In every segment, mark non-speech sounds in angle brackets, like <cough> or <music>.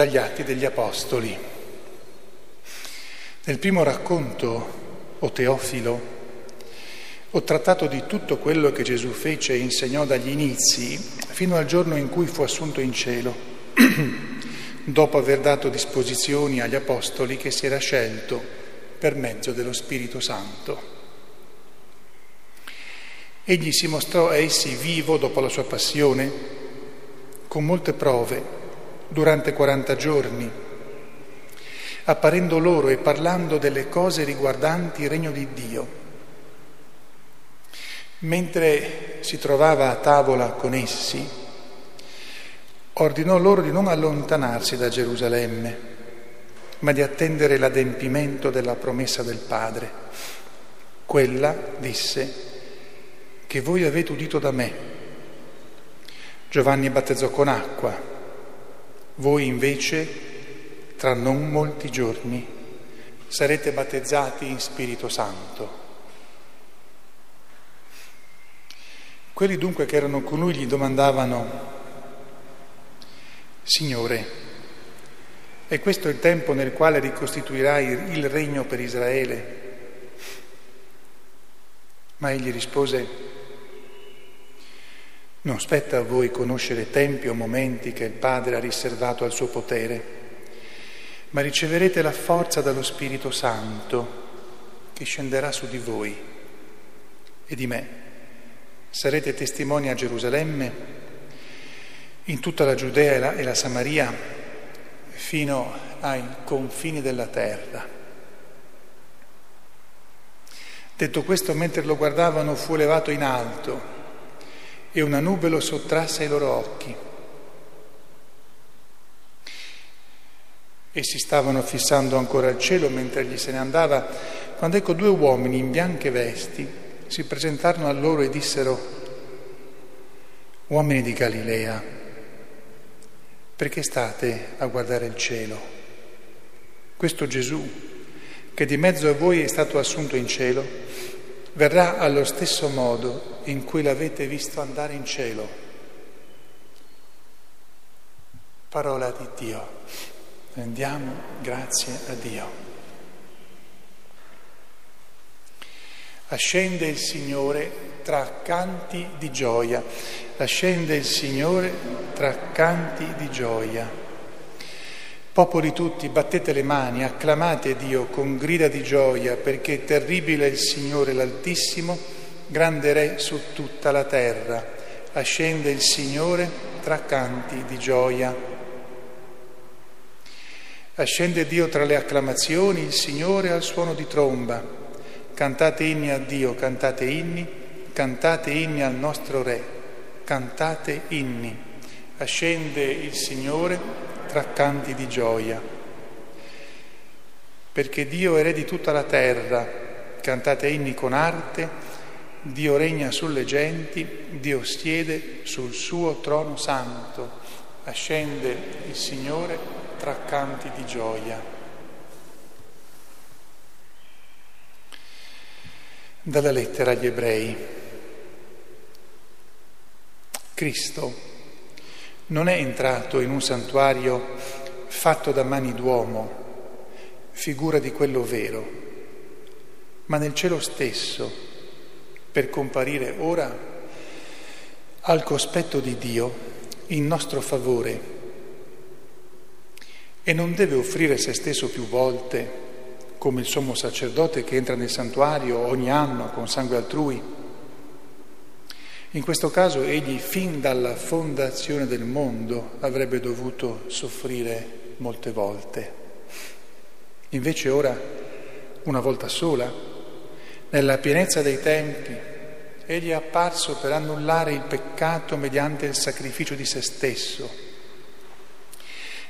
dagli Atti degli Apostoli. Nel primo racconto, o Teofilo, ho trattato di tutto quello che Gesù fece e insegnò dagli inizi fino al giorno in cui fu assunto in cielo, <clears throat> dopo aver dato disposizioni agli Apostoli che si era scelto per mezzo dello Spirito Santo. Egli si mostrò a essi vivo dopo la sua passione, con molte prove durante 40 giorni, apparendo loro e parlando delle cose riguardanti il regno di Dio. Mentre si trovava a tavola con essi, ordinò loro di non allontanarsi da Gerusalemme, ma di attendere l'adempimento della promessa del Padre. Quella, disse, che voi avete udito da me. Giovanni battezzò con acqua, voi invece, tra non molti giorni, sarete battezzati in Spirito Santo. Quelli dunque che erano con lui gli domandavano, Signore, è questo il tempo nel quale ricostituirai il regno per Israele? Ma egli rispose, non spetta a voi conoscere tempi o momenti che il Padre ha riservato al suo potere, ma riceverete la forza dallo Spirito Santo che scenderà su di voi e di me. Sarete testimoni a Gerusalemme, in tutta la Giudea e la, e la Samaria, fino ai confini della terra. Detto questo, mentre lo guardavano, fu elevato in alto e una nube lo sottrasse ai loro occhi. Essi stavano fissando ancora il cielo mentre egli se ne andava, quando ecco due uomini in bianche vesti si presentarono a loro e dissero, uomini di Galilea, perché state a guardare il cielo? Questo Gesù, che di mezzo a voi è stato assunto in cielo, verrà allo stesso modo in cui l'avete visto andare in cielo. Parola di Dio. Rendiamo grazie a Dio. Ascende il Signore tra canti di gioia, ascende il Signore tra canti di gioia. Popoli tutti, battete le mani, acclamate Dio con grida di gioia, perché terribile è il Signore l'Altissimo grande Re su tutta la terra, ascende il Signore tra canti di gioia. Ascende Dio tra le acclamazioni, il Signore al suono di tromba. Cantate inni a Dio, cantate inni, cantate inni al nostro Re, cantate inni. Ascende il Signore tra canti di gioia. Perché Dio è Re di tutta la terra, cantate inni con arte, Dio regna sulle genti, Dio siede sul suo trono santo, ascende il Signore tra canti di gioia. Dalla lettera agli ebrei. Cristo non è entrato in un santuario fatto da mani d'uomo, figura di quello vero, ma nel cielo stesso per comparire ora al cospetto di Dio in nostro favore e non deve offrire se stesso più volte come il sommo sacerdote che entra nel santuario ogni anno con sangue altrui. In questo caso egli fin dalla fondazione del mondo avrebbe dovuto soffrire molte volte. Invece ora, una volta sola, nella pienezza dei tempi, egli è apparso per annullare il peccato mediante il sacrificio di se stesso.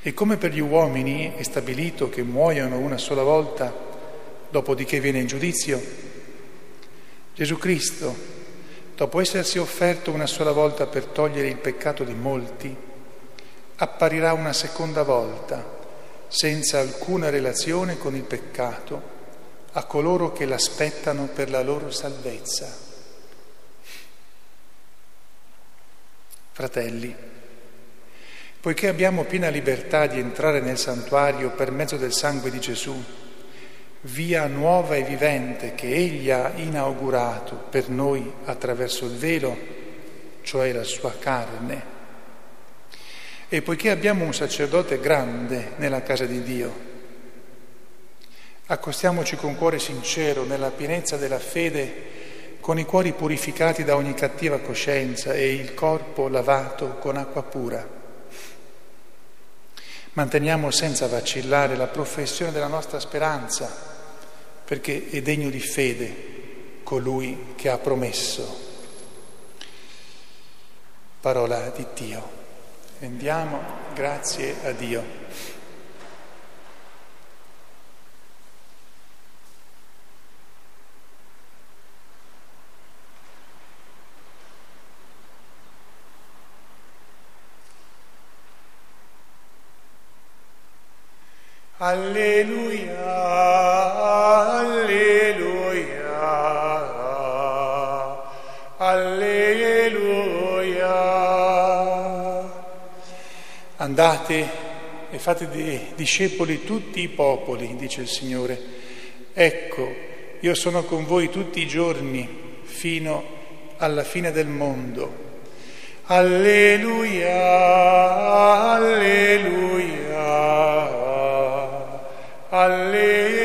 E come per gli uomini è stabilito che muoiono una sola volta, dopodiché viene il giudizio, Gesù Cristo, dopo essersi offerto una sola volta per togliere il peccato di molti, apparirà una seconda volta, senza alcuna relazione con il peccato a coloro che l'aspettano per la loro salvezza. Fratelli, Poiché abbiamo piena libertà di entrare nel santuario per mezzo del sangue di Gesù, via nuova e vivente che Egli ha inaugurato per noi attraverso il velo, cioè la sua carne. E poiché abbiamo un sacerdote grande nella casa di Dio, accostiamoci con cuore sincero nella pienezza della fede, con i cuori purificati da ogni cattiva coscienza e il corpo lavato con acqua pura. Manteniamo senza vacillare la professione della nostra speranza, perché è degno di fede colui che ha promesso. Parola di Dio. Rendiamo grazie a Dio. Alleluia, Andate e fate di discepoli tutti i popoli, dice il Signore. Ecco, io sono con voi tutti i giorni fino alla fine del mondo. Alleluia, alleluia. Alleluia.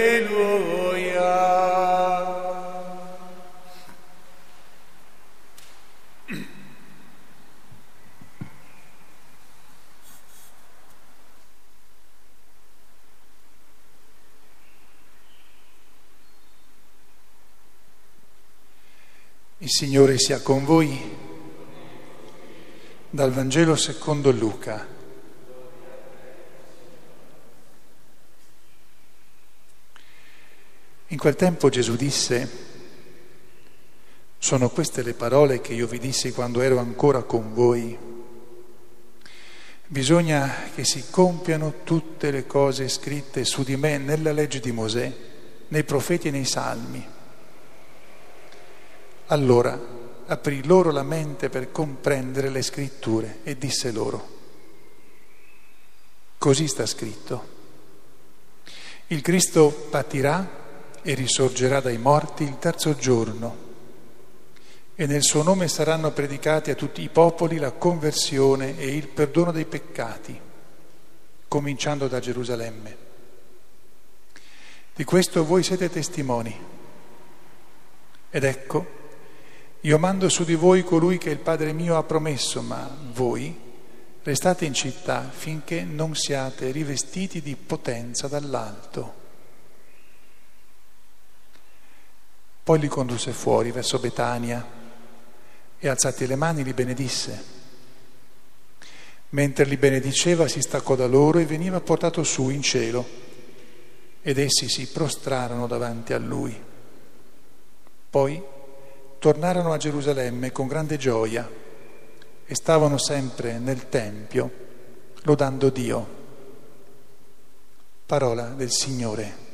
Il Signore sia con voi. Dal Vangelo secondo Luca. In quel tempo Gesù disse, sono queste le parole che io vi dissi quando ero ancora con voi. Bisogna che si compiano tutte le cose scritte su di me nella legge di Mosè, nei profeti e nei salmi. Allora aprì loro la mente per comprendere le scritture e disse loro, così sta scritto, il Cristo patirà e risorgerà dai morti il terzo giorno e nel suo nome saranno predicati a tutti i popoli la conversione e il perdono dei peccati, cominciando da Gerusalemme. Di questo voi siete testimoni. Ed ecco, io mando su di voi colui che il Padre mio ha promesso, ma voi restate in città finché non siate rivestiti di potenza dall'alto. Poi li condusse fuori verso Betania e alzati le mani li benedisse. Mentre li benediceva si staccò da loro e veniva portato su in cielo ed essi si prostrarono davanti a lui. Poi tornarono a Gerusalemme con grande gioia e stavano sempre nel Tempio lodando Dio. Parola del Signore.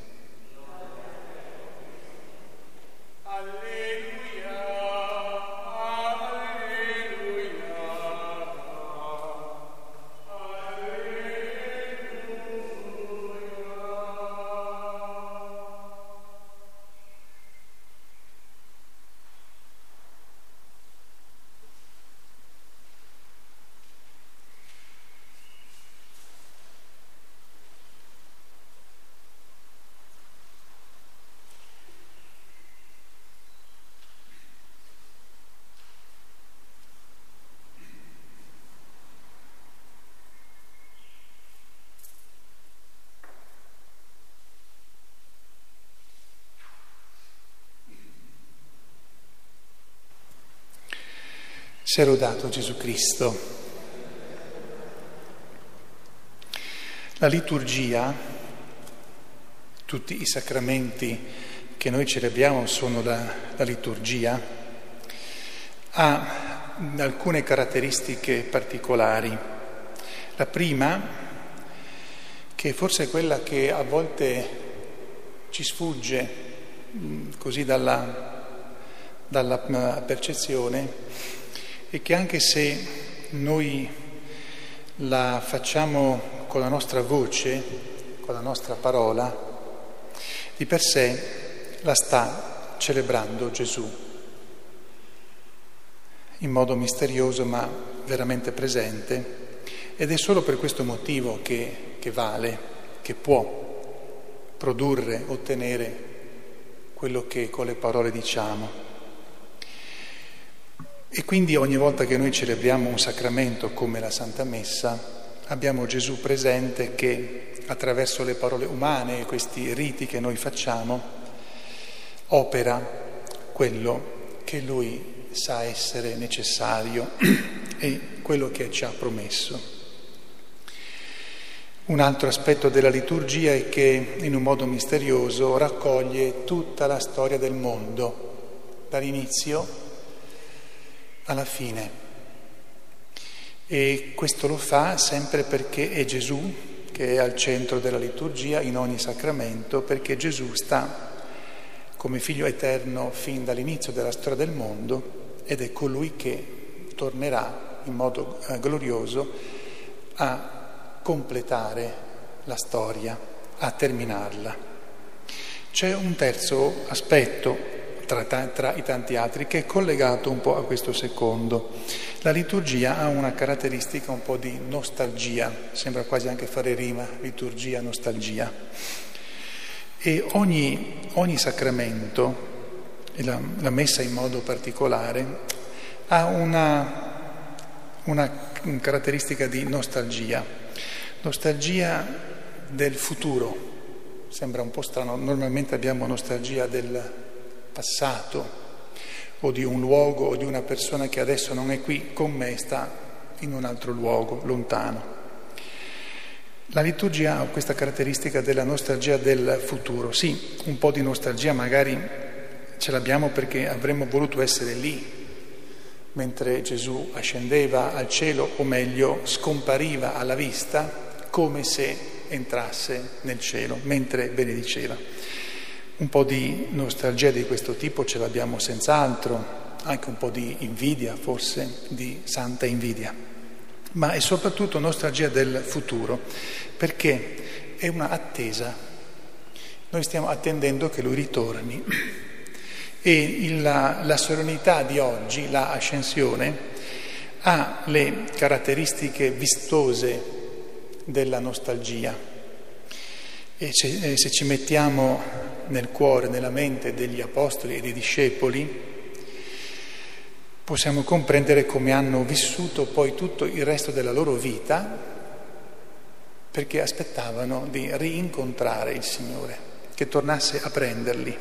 Sia lodato Gesù Cristo. La liturgia, tutti i sacramenti che noi celebriamo sono la, la liturgia, ha alcune caratteristiche particolari. La prima, che forse è quella che a volte ci sfugge così dalla, dalla percezione, e che anche se noi la facciamo con la nostra voce, con la nostra parola, di per sé la sta celebrando Gesù, in modo misterioso ma veramente presente, ed è solo per questo motivo che, che vale, che può produrre, ottenere quello che con le parole diciamo. E quindi ogni volta che noi celebriamo un sacramento come la Santa Messa, abbiamo Gesù presente che attraverso le parole umane e questi riti che noi facciamo, opera quello che Lui sa essere necessario <clears throat> e quello che ci ha promesso. Un altro aspetto della liturgia è che in un modo misterioso raccoglie tutta la storia del mondo, dall'inizio alla fine. E questo lo fa sempre perché è Gesù che è al centro della liturgia in ogni sacramento, perché Gesù sta come figlio eterno fin dall'inizio della storia del mondo ed è colui che tornerà in modo eh, glorioso a completare la storia, a terminarla. C'è un terzo aspetto tra, tra, i tanti altri, che è collegato un po' a questo secondo. La liturgia ha una caratteristica un po' di nostalgia, sembra quasi anche fare rima, liturgia, nostalgia. E ogni, ogni sacramento, e la, la, messa in modo particolare, ha una, una caratteristica di nostalgia, nostalgia del futuro. Sembra un po' strano, normalmente abbiamo nostalgia del passato o di un luogo o di una persona che adesso non è qui con me, sta in un altro luogo, lontano. La liturgia ha questa caratteristica della nostalgia del futuro. Sì, un po' di nostalgia magari ce l'abbiamo perché avremmo voluto essere lì mentre Gesù ascendeva al cielo, o meglio scompariva alla vista come se entrasse nel cielo mentre benediceva. Un po' di nostalgia di questo tipo ce l'abbiamo senz'altro, anche un po' di invidia, forse di santa invidia, ma è soprattutto nostalgia del futuro, perché è una attesa. Noi stiamo attendendo che lui ritorni e la, la serenità di oggi, la ascensione, ha le caratteristiche vistose della nostalgia. E se, se ci mettiamo nel cuore, nella mente degli apostoli e dei discepoli, possiamo comprendere come hanno vissuto poi tutto il resto della loro vita perché aspettavano di rincontrare il Signore, che tornasse a prenderli.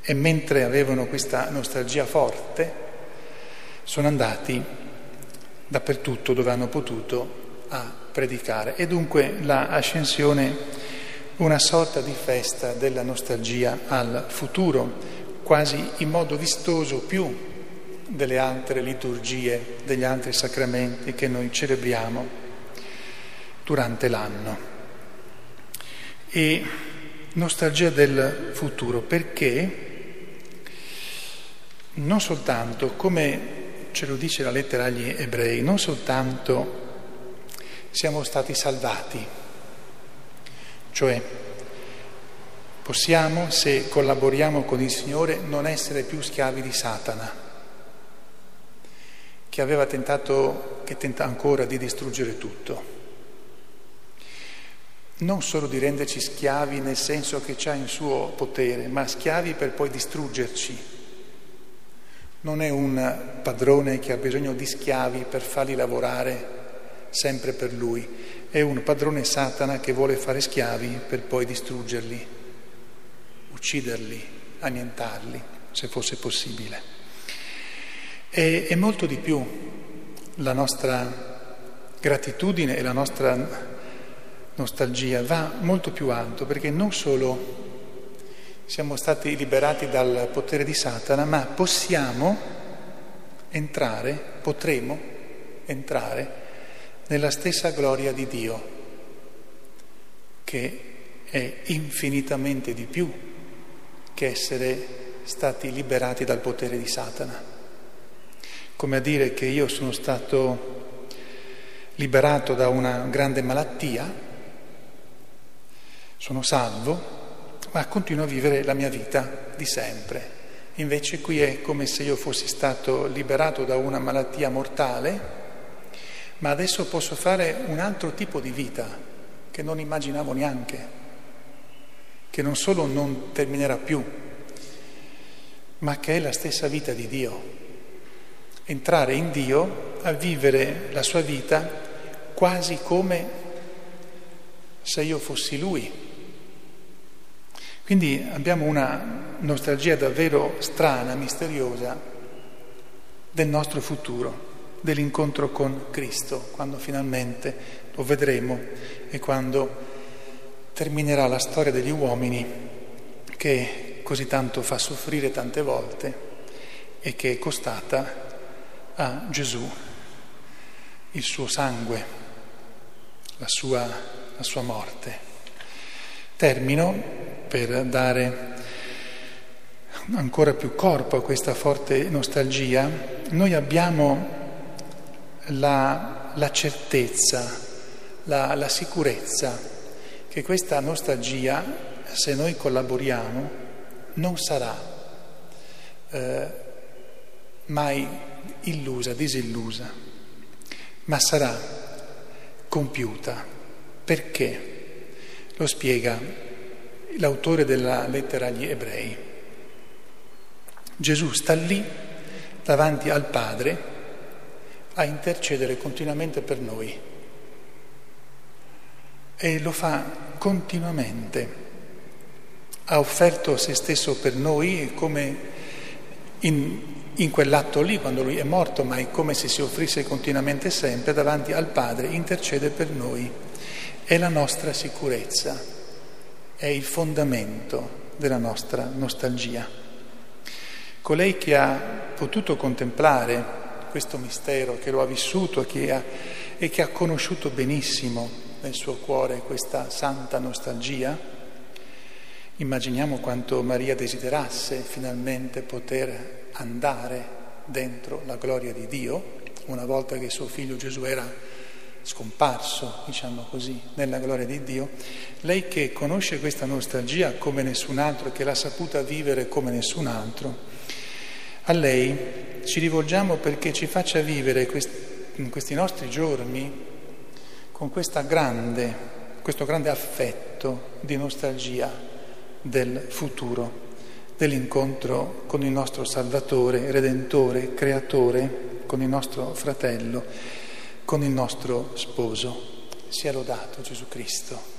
E mentre avevano questa nostalgia forte, sono andati dappertutto dove hanno potuto a predicare. E dunque l'ascensione una sorta di festa della nostalgia al futuro, quasi in modo vistoso più delle altre liturgie, degli altri sacramenti che noi celebriamo durante l'anno. E nostalgia del futuro perché non soltanto, come ce lo dice la lettera agli ebrei, non soltanto siamo stati salvati, cioè, possiamo, se collaboriamo con il Signore, non essere più schiavi di Satana, che aveva tentato, che tenta ancora di distruggere tutto. Non solo di renderci schiavi nel senso che c'ha in suo potere, ma schiavi per poi distruggerci. Non è un padrone che ha bisogno di schiavi per farli lavorare sempre per lui, è un padrone Satana che vuole fare schiavi per poi distruggerli, ucciderli, annientarli, se fosse possibile. E, è molto di più la nostra gratitudine e la nostra nostalgia va molto più alto perché non solo siamo stati liberati dal potere di Satana, ma possiamo entrare, potremo entrare nella stessa gloria di Dio, che è infinitamente di più che essere stati liberati dal potere di Satana. Come a dire che io sono stato liberato da una grande malattia, sono salvo, ma continuo a vivere la mia vita di sempre. Invece qui è come se io fossi stato liberato da una malattia mortale, ma adesso posso fare un altro tipo di vita che non immaginavo neanche, che non solo non terminerà più, ma che è la stessa vita di Dio. Entrare in Dio a vivere la sua vita quasi come se io fossi Lui. Quindi abbiamo una nostalgia davvero strana, misteriosa del nostro futuro, dell'incontro con Cristo, quando finalmente lo vedremo e quando terminerà la storia degli uomini che così tanto fa soffrire tante volte e che è costata a Gesù il suo sangue, la sua, la sua morte. Termino per dare ancora più corpo a questa forte nostalgia, noi abbiamo la, la certezza, la, la sicurezza che questa nostalgia, se noi collaboriamo, non sarà eh, mai illusa, disillusa, ma sarà compiuta. Perché? Lo spiega l'autore della lettera agli ebrei. Gesù sta lì davanti al Padre a intercedere continuamente per noi e lo fa continuamente. Ha offerto se stesso per noi come in, in quell'atto lì, quando lui è morto, ma è come se si offrisse continuamente sempre davanti al Padre, intercede per noi. È la nostra sicurezza è il fondamento della nostra nostalgia. Colei che ha potuto contemplare questo mistero, che lo ha vissuto che ha, e che ha conosciuto benissimo nel suo cuore questa santa nostalgia, immaginiamo quanto Maria desiderasse finalmente poter andare dentro la gloria di Dio, una volta che suo figlio Gesù era scomparso, diciamo così, nella gloria di Dio, lei che conosce questa nostalgia come nessun altro e che l'ha saputa vivere come nessun altro, a lei ci rivolgiamo perché ci faccia vivere in questi nostri giorni con grande, questo grande affetto di nostalgia del futuro, dell'incontro con il nostro Salvatore, Redentore, Creatore, con il nostro fratello con il nostro sposo. Sia lodato Gesù Cristo.